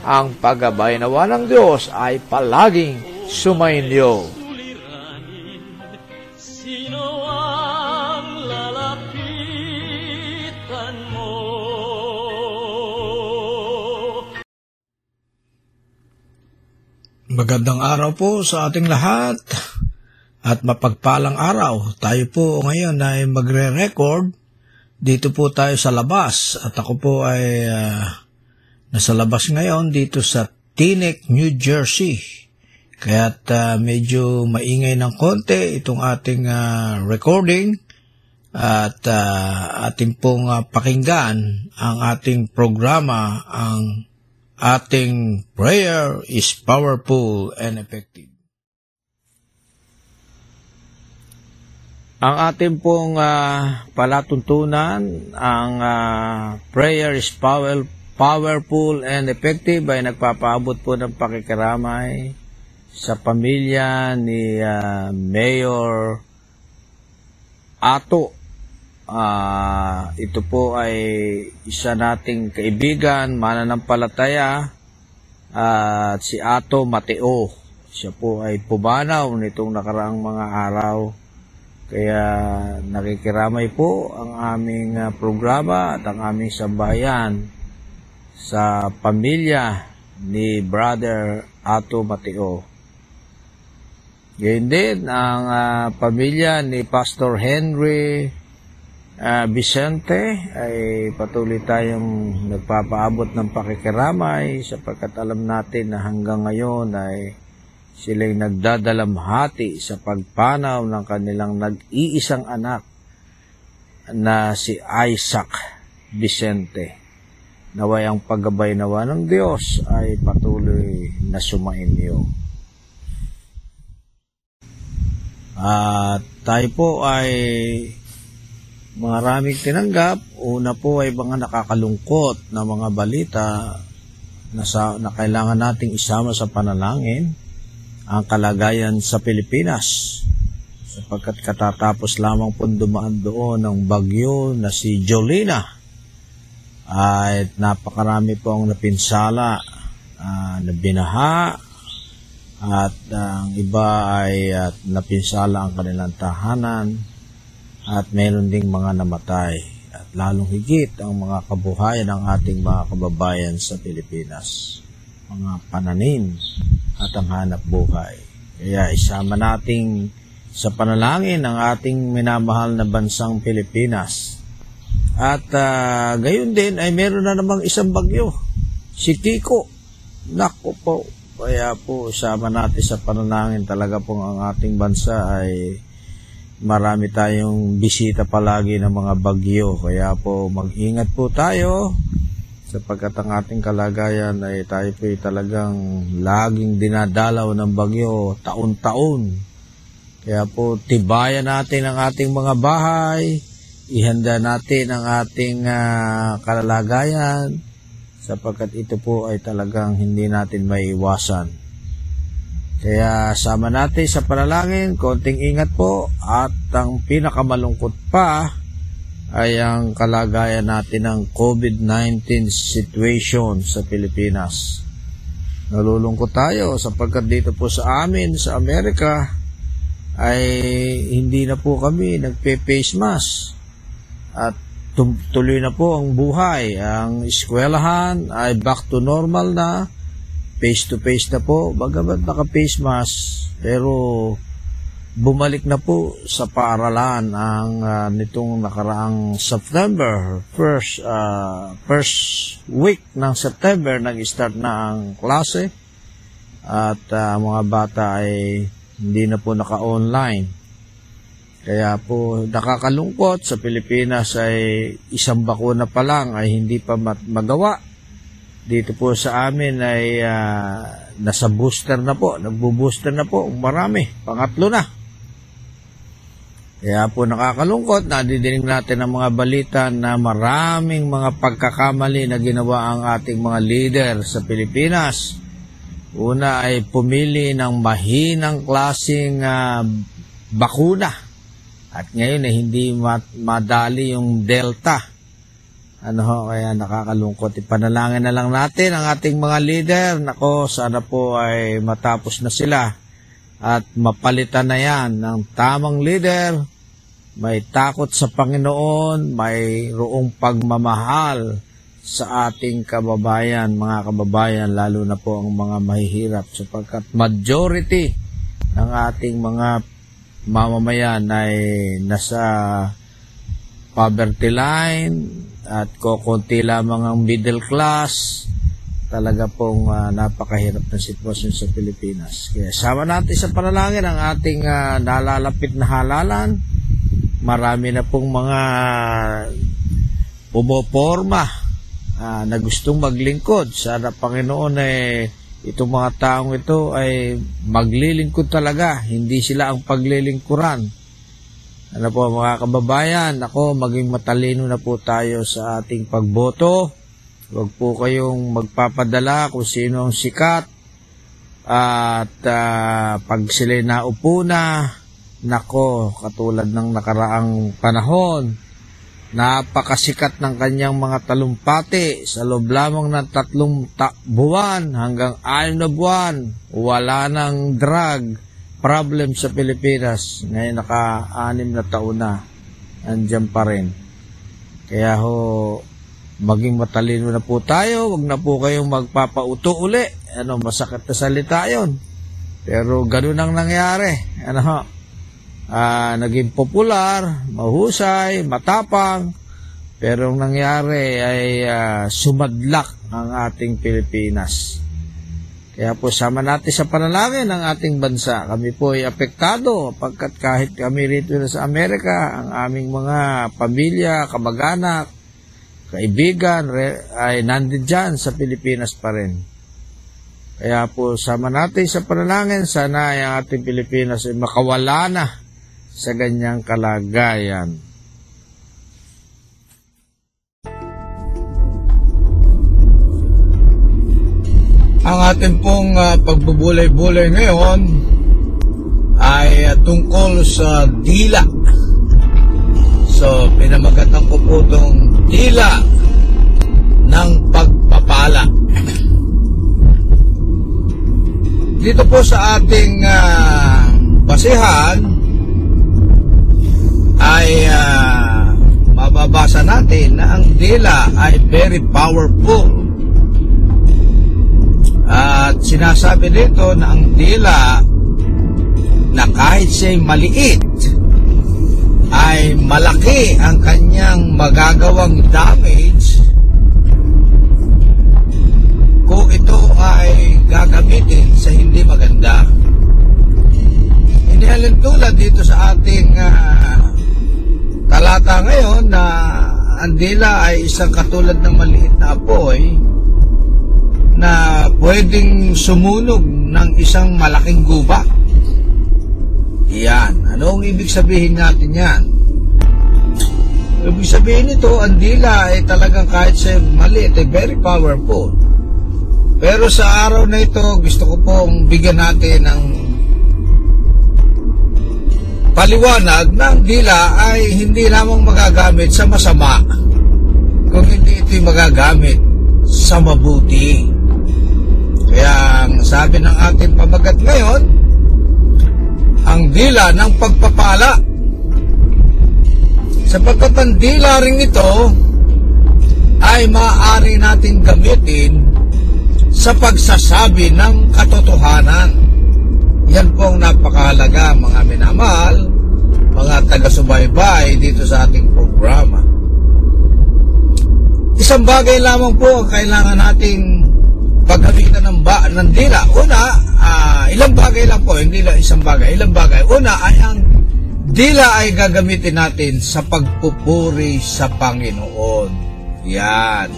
ang paggabay nawa ng Diyos ay palaging sumainyo. Sino ang lalapitan mo? Magandang araw po sa ating lahat at mapagpalang araw. Tayo po ngayon ay magre-record. Dito po tayo sa labas at ako po ay ah, nasa labas ngayon dito sa Teaneck, New Jersey. Kaya't ah, medyo maingay ng konti itong ating ah, recording at ah, ating pong ah, pakinggan ang ating programa, ang ating prayer is powerful and effective. Ang ating pong ah, palatuntunan, ang ah, prayer is power, powerful and effective ay nagpapaabot po ng pakikiramay sa pamilya ni ah, Mayor Ato. Ah, ito po ay isa nating kaibigan, mananampalataya, at si Ato Mateo. Siya po ay pumanaw nitong nakaraang mga araw. Kaya nakikiramay po ang aming ah, programa at ang aming sambayan sa pamilya ni Brother Ato Mateo. Gayun din ang ah, pamilya ni Pastor Henry ah, Vicente ay patuloy tayong nagpapaabot ng pakikiramay sapagkat alam natin na hanggang ngayon ay sila'y nagdadalamhati sa pagpanaw ng kanilang nag-iisang anak na si Isaac Vicente. Naway ang paggabay nawa ng Diyos ay patuloy na sumainyo. At tayo po ay maraming tinanggap. Una po ay mga nakakalungkot na mga balita na, sa, na kailangan nating isama sa panalangin ang kalagayan sa Pilipinas sapagkat katatapos lamang po dumaan doon ng bagyo na si Jolina at napakarami po ang napinsala ah, na binaha. At ang iba ay at napinsala ang kanilang tahanan. At meron ding mga namatay. At lalong higit ang mga kabuhayan ng ating mga kababayan sa Pilipinas. Mga pananim at ang hanap buhay. Kaya isama nating sa panalangin ang ating minamahal na bansang Pilipinas at ah, gayon din ay meron na namang isang bagyo. Si Kiko Nako po, Kaya po, sama natin sa panalangin. Talaga pong ang ating bansa ay marami tayong bisita palagi ng mga bagyo. Kaya po, mag-ingat po tayo. Sapagkat ang ating kalagayan ay tayo po talagang laging dinadalaw ng bagyo taon-taon. Kaya po, tibayan natin ang ating mga bahay, ihanda natin ang ating uh, kalalagayan, sapagkat ito po ay talagang hindi natin maiwasan. Kaya sama natin sa panalangin, konting ingat po, at ang pinakamalungkot pa ay ang kalagayan natin ng COVID-19 situation sa Pilipinas. Nalulungkot tayo sapagkat dito po sa amin sa Amerika ay hindi na po kami nagpe-face mask at tuloy na po ang buhay. Ang eskwelahan ay back to normal na, face to face na po, bagamat naka-face mask, pero bumalik na po sa paaralan ang uh, nitong nakaraang September first uh, first week ng September nag-start na ang klase. At uh, mga bata ay hindi na po naka-online kaya po nakakalungkot sa Pilipinas ay isang bakuna pa lang ay hindi pa magawa dito po sa amin ay uh, nasa booster na po nagbo-booster na po marami pangatlo na kaya po nakakalungkot, nadidinig natin ang mga balita na maraming mga pagkakamali na ginawa ang ating mga leader sa Pilipinas. Una ay pumili ng mahinang klaseng uh, bakuna. At ngayon ay hindi madali yung Delta. Ano ho, kaya nakakalungkot. Ipanalangin na lang natin ang ating mga leader. Nako, sana po ay matapos na sila at mapalitan na yan ng tamang leader, may takot sa Panginoon, may roong pagmamahal sa ating kababayan, mga kababayan, lalo na po ang mga mahihirap sapagkat majority ng ating mga mamamayan ay nasa poverty line at kokonti lamang ang middle class talaga pong uh, napakahirap na sitwasyon sa Pilipinas. Kaya sama natin sa panalangin ang ating uh, nalalapit na halalan. Marami na pong mga pumoporma uh, na gustong maglingkod. Sana Panginoon eh, itong mga taong ito ay maglilingkod talaga. Hindi sila ang paglilingkuran. Ano po mga kababayan, ako maging matalino na po tayo sa ating pagboto Huwag po kayong magpapadala kung sino ang sikat at uh, pag sila naupo na, nako, katulad ng nakaraang panahon, napakasikat ng kanyang mga talumpati sa loob lamang ng tatlong ta- buwan hanggang anim na buwan, wala nang drug problem sa Pilipinas. Ngayon naka-anim na taon na, andyan pa rin. Kaya ho, maging matalino na po tayo, wag na po kayong magpapauto uli. Ano, masakit na salita yon. Pero ganun ang nangyari. Ano, uh, naging popular, mahusay, matapang, pero ang nangyari ay uh, sumadlak ang ating Pilipinas. Kaya po sama natin sa panalangin ng ating bansa. Kami po ay apektado pagkat kahit kami rito na sa Amerika, ang aming mga pamilya, kamag-anak, kaibigan ay nandun dyan sa Pilipinas pa rin. Kaya po sama natin sa panalangin, sana ay ang ating Pilipinas ay makawala na sa ganyang kalagayan. Ang ating pong uh, pagbubulay-bulay ngayon ay uh, tungkol sa dila. So, pinamagatan ko po itong dila ng pagpapala. Dito po sa ating uh, basihan mababasa natin na ang dila ay very powerful. At sinasabi dito na ang dila na kahit siya'y maliit, ay malaki ang kanyang magagawang damage kung ito ay gagamitin sa hindi maganda. Inihalin tulad dito sa ating ah, talata ngayon na ang dila ay isang katulad ng maliit na apoy na pwedeng sumunog ng isang malaking gubat. Yan. Ano ang ibig sabihin natin yan? Ibig sabihin nito, ang dila ay talagang kahit sa maliit ay very powerful. Pero sa araw na ito, gusto ko pong bigyan natin ng paliwanag na ang dila ay hindi lamang magagamit sa masama, kung hindi ito magagamit sa mabuti. Kaya ang sabi ng ating pamagat ngayon, ang dila ng pagpapala sapagkat ang dila rin ito ay maaari natin gamitin sa pagsasabi ng katotohanan. Yan po ang napakahalaga mga minamahal, mga taga-subaybay dito sa ating programa. Isang bagay lamang po ang kailangan nating paggamitan ng, ba, ng dila. Una, uh, ilang bagay lang po, hindi lang isang bagay, ilang bagay. Una ay ang Dila ay gagamitin natin sa pagpupuri sa Panginoon. Yan.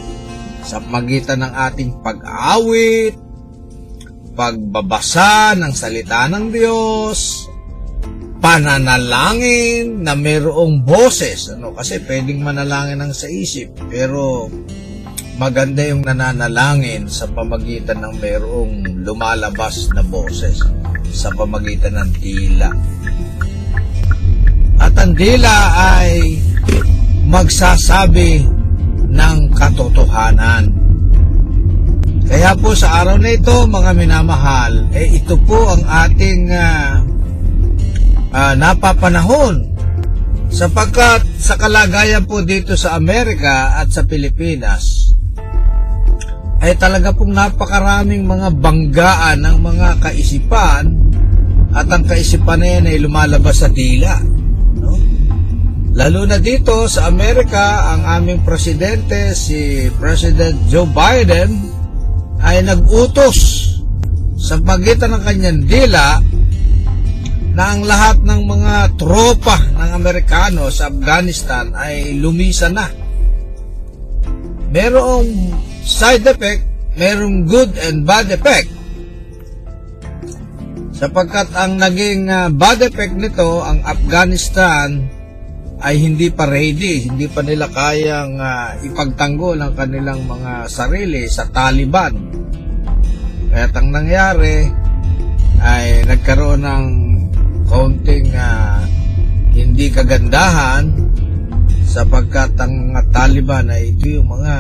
Sa magitan ng ating pag-awit, pagbabasa ng salita ng Diyos, pananalangin na mayroong boses. Ano? Kasi pwedeng manalangin ng sa isip, pero maganda yung nananalangin sa pamagitan ng mayroong lumalabas na boses sa pamagitan ng tila at ang dila ay magsasabi ng katotohanan. Kaya po sa araw na ito, mga minamahal, eh ito po ang ating uh, uh, napapanahon sapagkat sa kalagayan po dito sa Amerika at sa Pilipinas ay talaga pong napakaraming mga banggaan ng mga kaisipan at ang kaisipan na yan ay lumalabas sa dila. Lalo na dito sa Amerika, ang aming presidente, si President Joe Biden, ay nag-utos sa pagitan ng kanyang dila na ang lahat ng mga tropa ng Amerikano sa Afghanistan ay lumisa na. Merong side effect, merong good and bad effect. Sapagkat ang naging uh, bad effect nito, ang Afghanistan, ay hindi pa ready, hindi pa nila kayang uh, ipagtanggol ang kanilang mga sarili sa Taliban. Kaya ang nangyari ay nagkaroon ng kaunting uh, hindi kagandahan sapagkat ang mga Taliban ay ito yung mga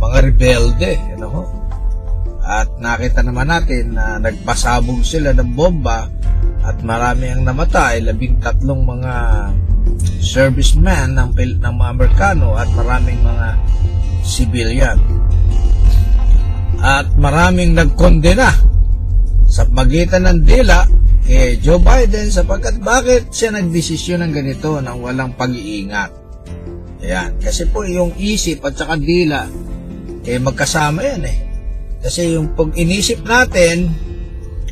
mga rebelde, ano ho? At nakita naman natin na nagpasabog sila ng bomba at marami ang namatay, labing tatlong mga serviceman ng, ng mga Amerikano at maraming mga civilian. At maraming nagkondena sa pagitan ng dila kay Joe Biden sapagkat bakit siya nagdesisyon ng ganito nang walang pag-iingat. Ayan. Kasi po yung isip at saka dila, eh magkasama yan eh. Kasi yung pag inisip natin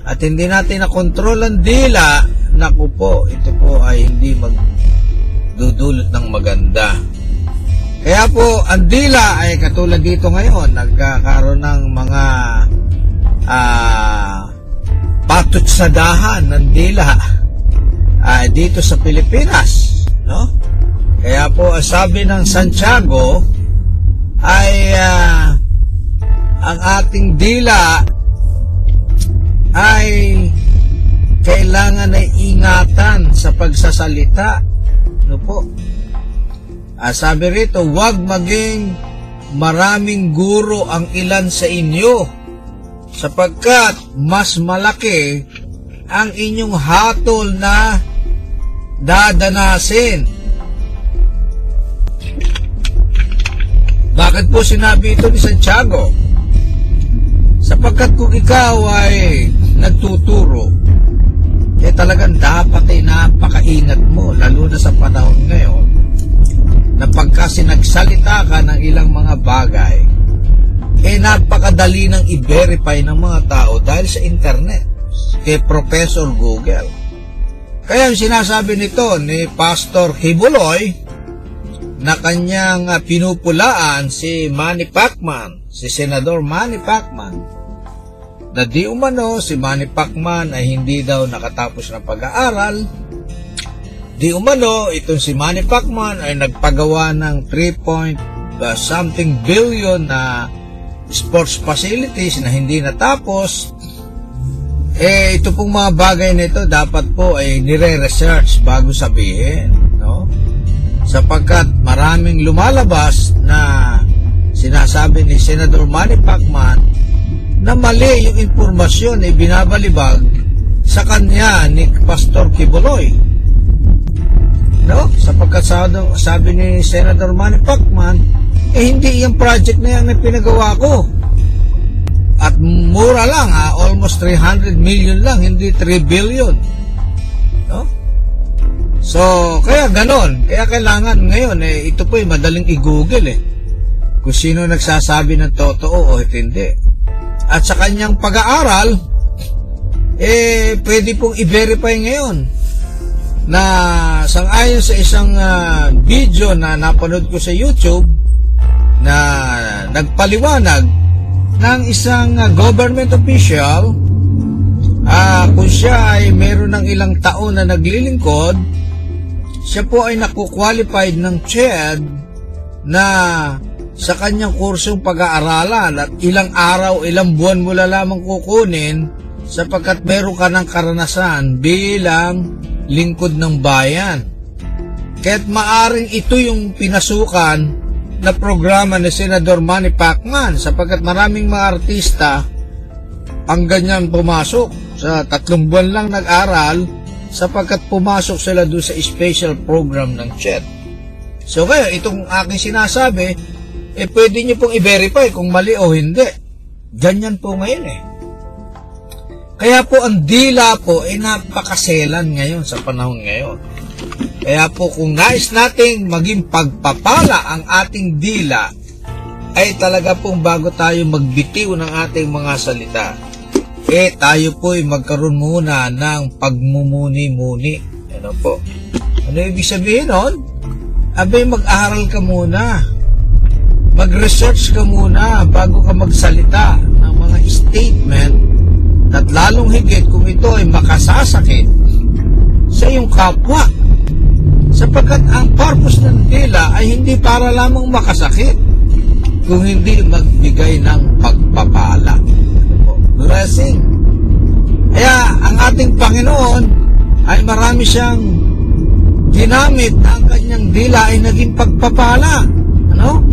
at hindi natin na kontrol ang dila, naku po, ito po ay hindi mag dudulot ng maganda. Kaya po, ang dila ay katulad dito ngayon, nagkakaroon ng mga uh, patutsadahan ng dila uh, dito sa Pilipinas. No? Kaya po, sabi ng Santiago ay uh, ang ating dila ay kailangan ay ingatan sa pagsasalita ano po? Ah, sabi rito, huwag maging maraming guro ang ilan sa inyo sapagkat mas malaki ang inyong hatol na dadanasin. Bakit po sinabi ito ni Santiago? Sapagkat kung ikaw ay nagtuturo, eh talagang dapat ay napakaingat mo, lalo na sa panahon ngayon, na pagka sinagsalita ka ng ilang mga bagay, eh napakadali nang i-verify ng mga tao dahil sa internet kay Professor Google. Kaya ang sinasabi nito ni Pastor Hibuloy na kanyang uh, pinupulaan si Manny Pacman, si Senador Manny Pacman, na di umano si Manny Pacman ay hindi daw nakatapos ng pag-aaral, di umano itong si Manny Pacman ay nagpagawa ng 3 point uh, something billion na sports facilities na hindi natapos, eh, ito pong mga bagay na ito dapat po ay nire-research bago sabihin, no? Sapagkat maraming lumalabas na sinasabi ni Senator Manny Pacman na mali yung impormasyon ay binabalibag sa kanya ni Pastor Kibuloy. No? Sapagkat sabi ni Senator Manny Pacman, eh hindi yung project na yan na pinagawa ko at mura lang ha, almost 300 million lang, hindi 3 billion. No? So, kaya ganon. Kaya kailangan ngayon, eh, ito po ay madaling i-google eh. Kung sino nagsasabi ng totoo o hindi. At sa kanyang pag-aaral, eh, pwede pong i-verify ngayon na sangayon sa isang uh, video na napanood ko sa YouTube na nagpaliwanag ng isang uh, government official uh, kung siya ay meron ng ilang taon na naglilingkod siya po ay nakukwalified ng CHED na sa kanyang kursong pag-aaralan at ilang araw, ilang buwan mo lamang kukunin sapagkat meron ka ng karanasan bilang lingkod ng bayan. Kaya't maaring ito yung pinasukan na programa ni Senador Manny Pacman sapagkat maraming mga artista ang ganyan pumasok sa tatlong buwan lang nag-aral sapagkat pumasok sila doon sa special program ng CHED. So kaya itong aking sinasabi, eh pwede nyo pong i-verify kung mali o hindi. Ganyan po ngayon eh. Kaya po ang dila po ay eh, napakaselan ngayon sa panahon ngayon. Kaya po kung nais nating maging pagpapala ang ating dila, ay talaga pong bago tayo magbitiw ng ating mga salita, eh tayo po ay magkaroon muna ng pagmumuni-muni. Ano po? Ano ibig sabihin nun? Abay, mag-aral ka muna. Mag-research ka muna bago ka magsalita ng mga statement at lalong higit kung ito ay makasasakit sa iyong kapwa sapagkat ang purpose ng dila ay hindi para lamang makasakit kung hindi magbigay ng pagpapala. Blessing. Kaya ang ating Panginoon ay marami siyang ginamit na ang kanyang dila ay naging pagpapala. Ano?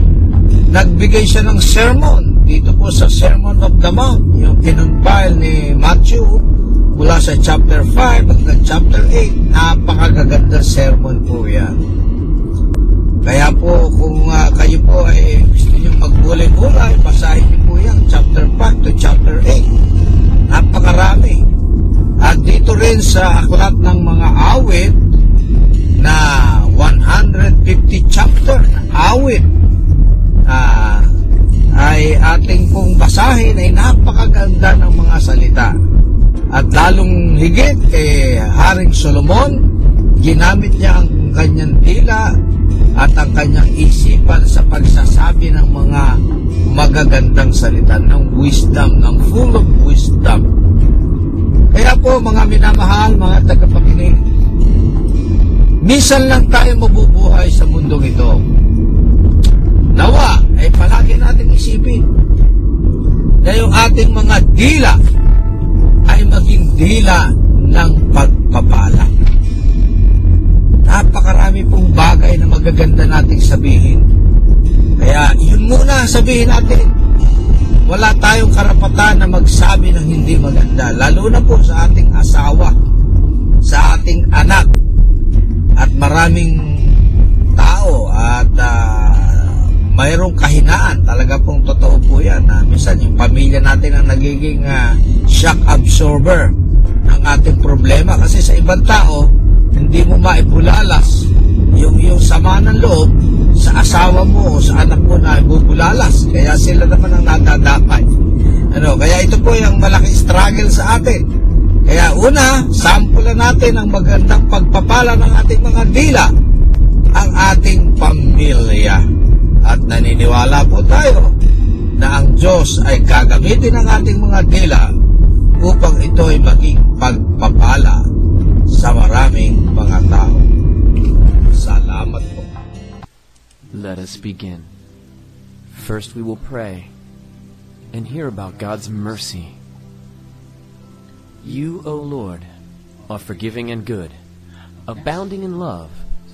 nagbigay siya ng sermon dito po sa Sermon of the Mount yung pinunpile ni Matthew mula sa chapter 5 hanggang chapter 8, napakagaganda sermon po yan. Kaya po, kung uh, kayo po ay gusto nyo magbulay-bulay, basahin niyo po yan, chapter 5 to chapter 8. Napakarami. At dito rin sa aklat ng mga awit na 150 chapter awit uh, ay ating pong basahin ay napakaganda ng mga salita. At lalong higit kay Haring Solomon, ginamit niya ang kanyang tila at ang kanyang isipan sa pagsasabi ng mga magagandang salita ng wisdom, ng full of wisdom. Kaya po mga minamahal, mga tagapakinig, minsan lang tayo mabubuhay sa mundong ito. Nawa ay palagi natin isipin na yung ating mga dila dila ng pagpapala. Napakarami pong bagay na magaganda nating sabihin. Kaya yun muna sabihin natin. Wala tayong karapatan na magsabi ng hindi maganda, lalo na po sa ating asawa, sa ating anak, at maraming tao at uh, mayroong kahinaan. Talaga pong totoo po yan. Na minsan yung pamilya natin ang nagiging uh, shock absorber ng ating problema. Kasi sa ibang tao, hindi mo maipulalas yung, yung sama ng loob sa asawa mo o sa anak mo na bubulalas. Kaya sila naman ang nadadamay. Ano, kaya ito po yung malaking struggle sa atin. Kaya una, sampulan natin ang magandang pagpapala ng ating mga dila, ang ating pamilya. At naniniwala po tayo na ang Diyos ay gagamitin ang ating mga dila upang ito ay maging pagpapala sa maraming mga tao. Salamat po. Let us begin. First, we will pray and hear about God's mercy. You, O Lord, are forgiving and good, abounding in love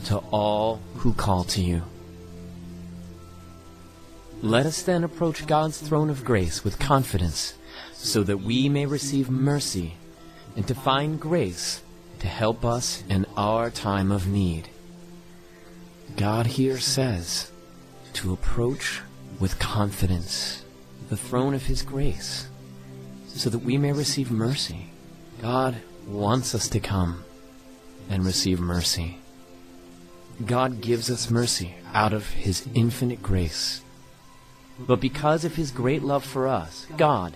to all who call to you. Let us then approach God's throne of grace with confidence, so that we may receive mercy and to find grace to help us in our time of need. God here says to approach with confidence the throne of His grace so that we may receive mercy. God wants us to come and receive mercy. God gives us mercy out of His infinite grace. But because of His great love for us, God,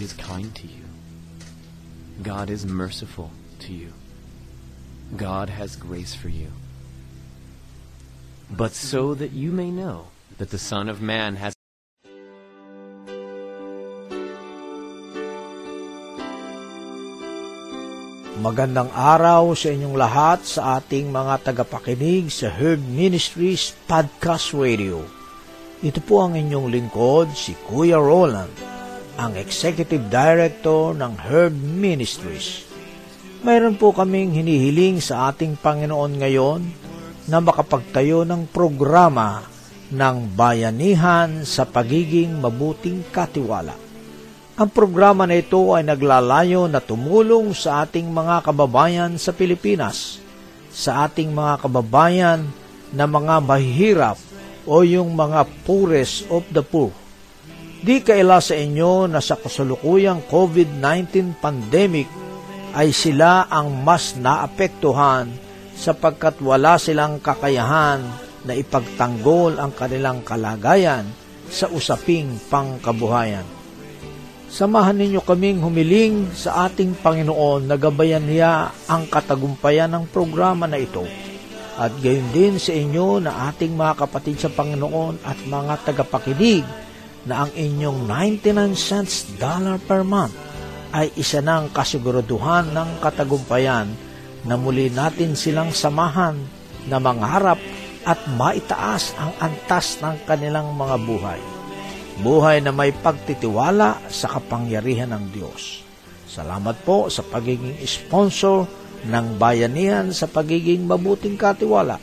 is kind to you. God is merciful to you. God has grace for you. But so that you may know that the Son of Man has Magandang araw sa inyong lahat sa ating mga tagapakinig sa Herb Ministries Podcast Radio. Ito po ang inyong lingkod, si Kuya Roland, ang Executive Director ng Herb Ministries. Mayroon po kaming hinihiling sa ating Panginoon ngayon na makapagtayo ng programa ng bayanihan sa pagiging mabuting katiwala. Ang programa na ito ay naglalayo na tumulong sa ating mga kababayan sa Pilipinas, sa ating mga kababayan na mga mahihirap o yung mga poorest of the poor. Di kaila sa inyo na sa kasalukuyang COVID-19 pandemic ay sila ang mas naapektuhan sapagkat wala silang kakayahan na ipagtanggol ang kanilang kalagayan sa usaping pangkabuhayan. Samahan ninyo kaming humiling sa ating Panginoon na gabayan niya ang katagumpayan ng programa na ito. At gayon din sa inyo na ating mga kapatid sa Panginoon at mga tagapakinig na ang inyong 99 cents dollar per month ay isa ng kasiguraduhan ng katagumpayan na muli natin silang samahan na mangarap at maitaas ang antas ng kanilang mga buhay buhay na may pagtitiwala sa kapangyarihan ng Diyos. Salamat po sa pagiging sponsor ng bayanihan sa pagiging mabuting katiwala.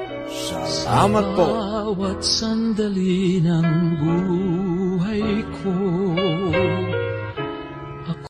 Salamat po. Bawat sandali ng buhay ko